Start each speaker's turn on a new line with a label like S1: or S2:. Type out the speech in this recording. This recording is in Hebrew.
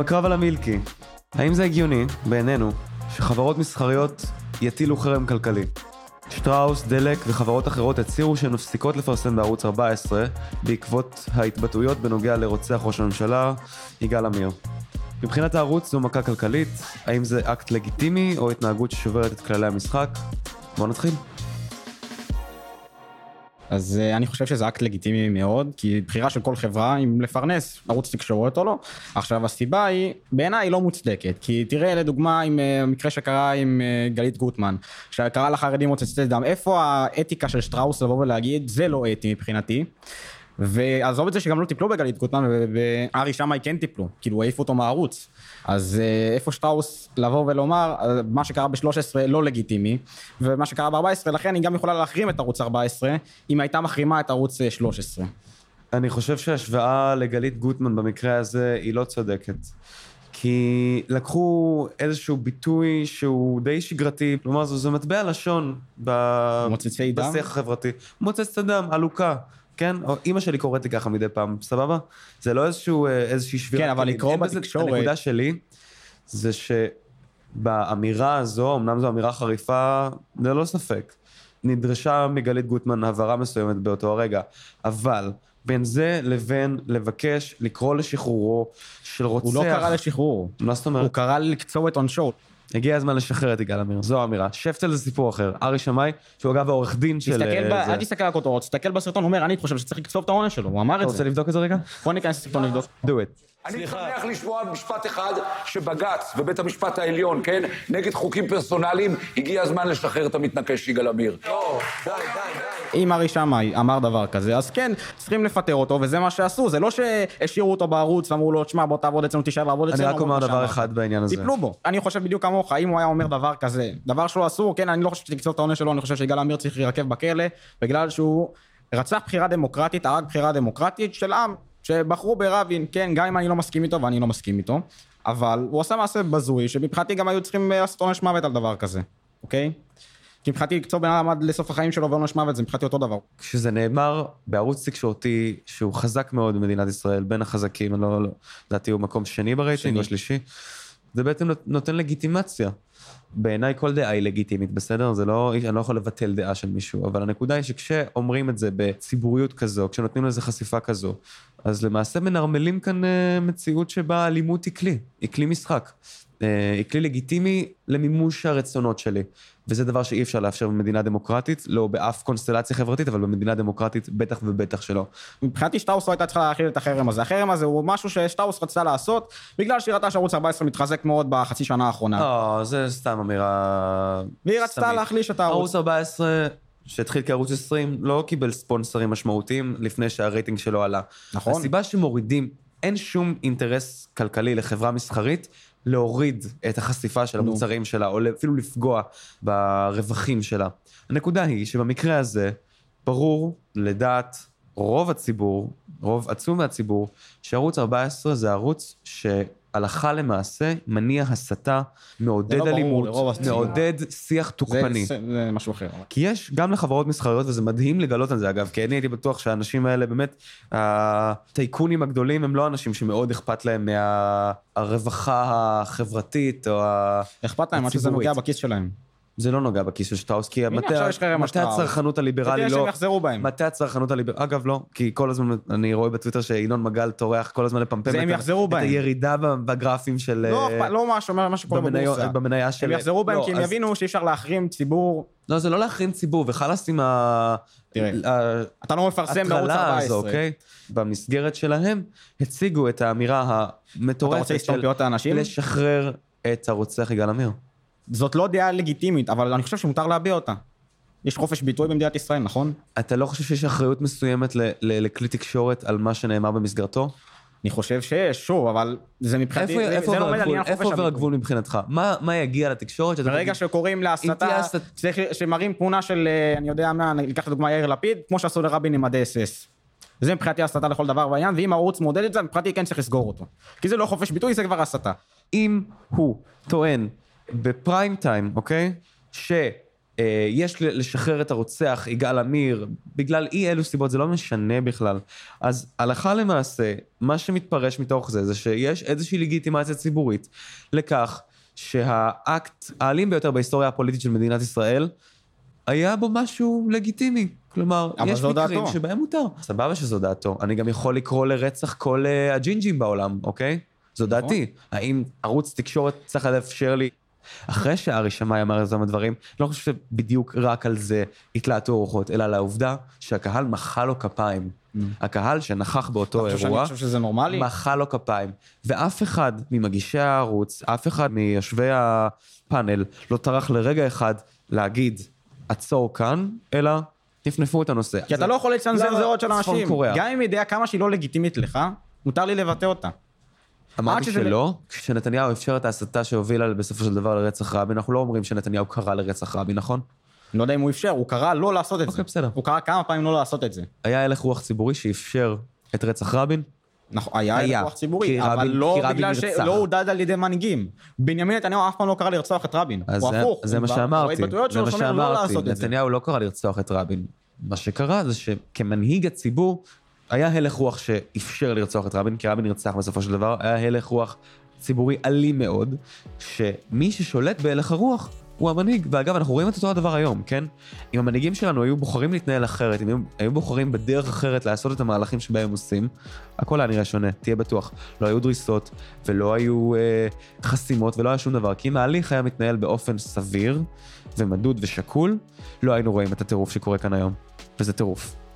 S1: בקרב על המילקי, האם זה הגיוני, בעינינו, שחברות מסחריות יטילו חרם כלכלי? שטראוס, דלק וחברות אחרות הצהירו שהן מפסיקות לפרסם בערוץ 14 בעקבות ההתבטאויות בנוגע לרוצח ראש הממשלה יגאל עמיר. מבחינת הערוץ זו מכה כלכלית, האם זה אקט לגיטימי או התנהגות ששוברת את כללי המשחק? בואו נתחיל.
S2: אז אה, אני חושב שזה אקט לגיטימי מאוד, כי בחירה של כל חברה אם לפרנס ערוץ תקשורת או לא. עכשיו הסיבה היא, בעיניי היא לא מוצדקת, כי תראה לדוגמה עם uh, מקרה שקרה עם uh, גלית גוטמן, שקרא לחרדים רוצצי דם, איפה האתיקה של שטראוס לבוא ולהגיד זה לא אתי מבחינתי. ועזוב את זה שגם לא טיפלו בגלית גוטמן וארי שמאי כן טיפלו, כאילו העיפו אותו מהערוץ. אז אה, איפה שטראוס לבוא ולומר, אה, מה שקרה ב-13 לא לגיטימי, ומה שקרה ב-14, לכן היא גם יכולה להחרים את ערוץ 14, אם הייתה מחרימה את ערוץ 13. אה,
S1: אני חושב שההשוואה לגלית גוטמן במקרה הזה היא לא צודקת. כי לקחו איזשהו ביטוי שהוא די שגרתי, כלומר זה, זה מטבע לשון ב...
S2: מוצצי דם?
S1: בשיח החברתי. מוצץ את הדם, עלוקה. כן? או אימא שלי קוראת לי ככה מדי פעם, סבבה? זה לא איזשהו, אה, איזושהי שבירה.
S2: כן, אבל לקרוא בתקשורת...
S1: הנקודה שלי זה שבאמירה הזו, אמנם זו אמירה חריפה, ללא ספק, נדרשה מגלית גוטמן הבהרה מסוימת באותו הרגע, אבל בין זה לבין לבקש לקרוא לשחרורו של רוצח...
S2: הוא לא קרא לשחרור.
S1: מה זאת אומרת?
S2: הוא קרא לקצור את עונשו.
S1: הגיע הזמן לשחרר את יגאל עמיר, זו האמירה. שפטל זה סיפור אחר. ארי שמאי, שהוא אגב העורך דין של...
S2: תסתכל ב... אל תסתכל על הכותרות, תסתכל בסרטון, הוא אומר, אני חושב שצריך לקצוב את העונש שלו, הוא אמר את זה.
S1: אתה רוצה לבדוק את זה רגע?
S2: בוא ניכנס לסרטון לבדוק.
S1: do it.
S3: אני שמח לשמוע משפט אחד שבג"ץ ובית המשפט העליון, כן, נגד חוקים פרסונליים, הגיע הזמן לשחרר את המתנקש יגאל עמיר. לא, די,
S2: די, די. אם ארי שמאי אמר דבר כזה, אז כן, צריכים לפטר אותו, וזה מה שעשו, זה לא שהשאירו אותו בערוץ ואמרו לו, תשמע, בוא תעבוד אצלנו, תישאר לעבוד אצלנו.
S1: אני רק אומר דבר אחד בעניין הזה.
S2: טיפלו בו. אני חושב בדיוק כמוך, אם הוא היה אומר דבר כזה, דבר שהוא אסור, כן, אני לא חושב שתקצור את העונש שלו, אני חושב שיגאל עמיר צריך להירקב בכלא, בגלל שהוא רצח בחירה דמוקרטית, הרג בחירה דמוקרטית של עם, שבחרו ברבין, כן, גם אם אני לא מסכים איתו, ואני לא מסכים איתו, אבל הוא עשה מעשה בזוי, שמבחינתי גם היו צריכים אה, לעשות עונש מוות על דבר כזה, אוקיי? כי מבחינתי לעצור בן אדם עד לסוף החיים שלו ועונש מוות זה מבחינתי אותו דבר.
S1: כשזה נאמר בערוץ תקשורתי שהוא חזק מאוד במדינת ישראל, בין החזקים, אני לא, לא, לדעתי הוא מקום שני ברייטינג או שלישי, זה בעצם נותן לגיטימציה. בעיניי כל דעה היא לגיטימית, בסדר? זה לא, אני לא יכול לבטל דעה של מישהו, אבל הנקודה היא שכשאומרים את זה בציבוריות כזו, כשנותנים לזה חשיפה כזו, אז למעשה מנרמלים כאן אה, מציאות שבה אלימות היא כלי, היא כלי משחק. אה, היא כלי לגיטימי למימוש הרצונות שלי. וזה דבר שאי אפשר לאפשר במדינה דמוקרטית, לא באף קונסטלציה חברתית, אבל במדינה דמוקרטית בטח ובטח שלא.
S2: מבחינתי שטאוס לא הייתה צריכה להכיל את החרם הזה. החרם הזה הוא משהו ששטאוס רצתה לעשות, בגלל שהיא ראתה שערוץ 14 מתחזק מאוד בחצי שנה האחרונה.
S1: לא, זה סתם אמירה...
S2: והיא רצתה להחליש את הערוץ.
S1: ערוץ 14... שהתחיל כערוץ 20, לא קיבל ספונסרים משמעותיים לפני שהרייטינג שלו עלה.
S2: נכון.
S1: הסיבה שמורידים, אין שום אינטרס כלכלי לחברה מסחרית להוריד את החשיפה של המוצרים שלה, או אפילו לפגוע ברווחים שלה. הנקודה היא שבמקרה הזה, ברור לדעת רוב הציבור, רוב עצום מהציבור, שערוץ 14 זה ערוץ ש... הלכה למעשה מניע הסתה, מעודד לא אלימות, ברור, מעודד שיח תוקפני.
S2: זה, זה משהו אחר.
S1: כי יש גם לחברות מסחריות, וזה מדהים לגלות על זה אגב, כי אני הייתי בטוח שהאנשים האלה באמת, הטייקונים הגדולים הם לא אנשים שמאוד אכפת להם מהרווחה החברתית או הציבורית.
S2: אכפת להם, מה שזה נוגע בכיס שלהם.
S1: זה לא נוגע בכיס של שטראוס, כי מטה הצרכנות הליברלי לא...
S2: שהם יחזרו בהם.
S1: מטה הצרכנות הליברלי, אגב לא, כי כל הזמן אני רואה בטוויטר שינון מגל טורח כל הזמן לפמפם
S2: את
S1: הירידה בגרפים של...
S2: לא, לא משהו, מה שקורה בבורסה.
S1: במניה של...
S2: הם יחזרו בהם לא, כי הם יבינו שאי אפשר להחרים ציבור.
S1: לא, זה לא להחרים ציבור, וחלאס עם ה...
S2: תראה, אתה לא מפרסם בערוץ 14.
S1: אוקיי? במסגרת שלהם הציגו את האמירה המטורפת של לשחרר את הרוצח יגאל עמיר.
S2: זאת לא דעה לגיטימית, אבל אני חושב שמותר להביע אותה. יש חופש ביטוי במדינת ישראל, נכון?
S1: אתה לא חושב שיש אחריות מסוימת לכלי תקשורת על מה שנאמר במסגרתו?
S2: אני חושב שיש, שוב, אבל זה מבחינתי, איפה,
S1: זה, איפה זה לא עומד על עניין חופש הביטוי. איפה עובר הגבול מבחינתך? מה, מה יגיע לתקשורת?
S2: ברגע שקוראים להסתה, צריך, שמראים תמונה של, אה, אני יודע מה, ניקח לדוגמה יאיר לפיד, כמו שעשו לרבין עם מדי אס זה מבחינתי הסתה לכל דבר בעניין, ואם הערוץ מודד את זה, מבחינתי כן צריך לסגור אותו. כי זה לא חופש ביטוי, זה כבר הסתה.
S1: אם הוא טוען בפריים טיים, אוקיי? ש... אה, לשחרר את הרוצח יגאל עמיר, בגלל אי אלו סיבות, זה לא משנה בכלל. אז הלכה למעשה, מה שמתפרש מתוך זה, זה שיש איזושהי לגיטימציה ציבורית לכך שהאקט האלים ביותר בהיסטוריה הפוליטית של מדינת ישראל, היה בו משהו לגיטימי. כלומר, יש מקרים דעתו. שבהם מותר. סבבה שזו דעתו. אני גם יכול לקרוא לרצח כל uh, הג'ינג'ים בעולם, אוקיי? זו נכון. דעתי. האם ערוץ תקשורת צריך לאפשר לי... אחרי שארי שמאי אמר את אותם הדברים, אני לא חושב שבדיוק רק על זה התלהטו הרוחות, אלא על העובדה שהקהל מחא לו כפיים. Mm. הקהל שנכח באותו אירוע,
S2: אני חושב שזה נורמלי?
S1: מחא לו כפיים. ואף אחד ממגישי הערוץ, אף אחד מיושבי הפאנל, לא טרח לרגע אחד להגיד, עצור כאן, אלא נפנפו את הנושא.
S2: כי אתה לא יכול לצנזר זהות של אנשים. גם אם ידיעה כמה שהיא לא לגיטימית לך, מותר לי לבטא אותה.
S1: אמרתי שלא, כשנתניהו אפשר את ההסתה שהובילה בסופו של דבר לרצח רבין, אנחנו לא אומרים שנתניהו קרא לרצח רבין, נכון?
S2: אני לא יודע אם הוא אפשר, הוא קרא לא לעשות את זה.
S1: אוקיי, בסדר.
S2: הוא קרא כמה פעמים לא לעשות את זה.
S1: היה הלך רוח ציבורי שאפשר את רצח רבין?
S2: נכון, היה הלך רוח ציבורי, אבל רבין, לא בגלל שלא עודד על ידי מנהיגים. בנימין נתניהו אף פעם לא קרא לרצוח את רבין, הוא הפוך.
S1: זה מה שאמרתי, זה מה לא שאמרתי, נתניהו לא קרא לרצוח את רבין. מה שקרה זה שכמנהיג הציבור, היה הלך רוח שאפשר לרצוח את רבין, כי רבין נרצח בסופו של דבר, היה הלך רוח ציבורי אלים מאוד, שמי ששולט בהלך הרוח הוא המנהיג. ואגב, אנחנו רואים את אותו הדבר היום, כן? אם המנהיגים שלנו היו בוחרים להתנהל אחרת, אם היו, בוחרים בדרך אחרת לעשות את המהלכים שבהם עושים, הכל היה נראה שונה, תהיה בטוח. לא היו דריסות, ולא היו אה, חסימות, ולא היה שום דבר. כי אם ההליך היה מתנהל באופן סביר, ומדוד ושקול, לא היינו רואים את הטירוף שקורה כאן היום. וזה טירוף.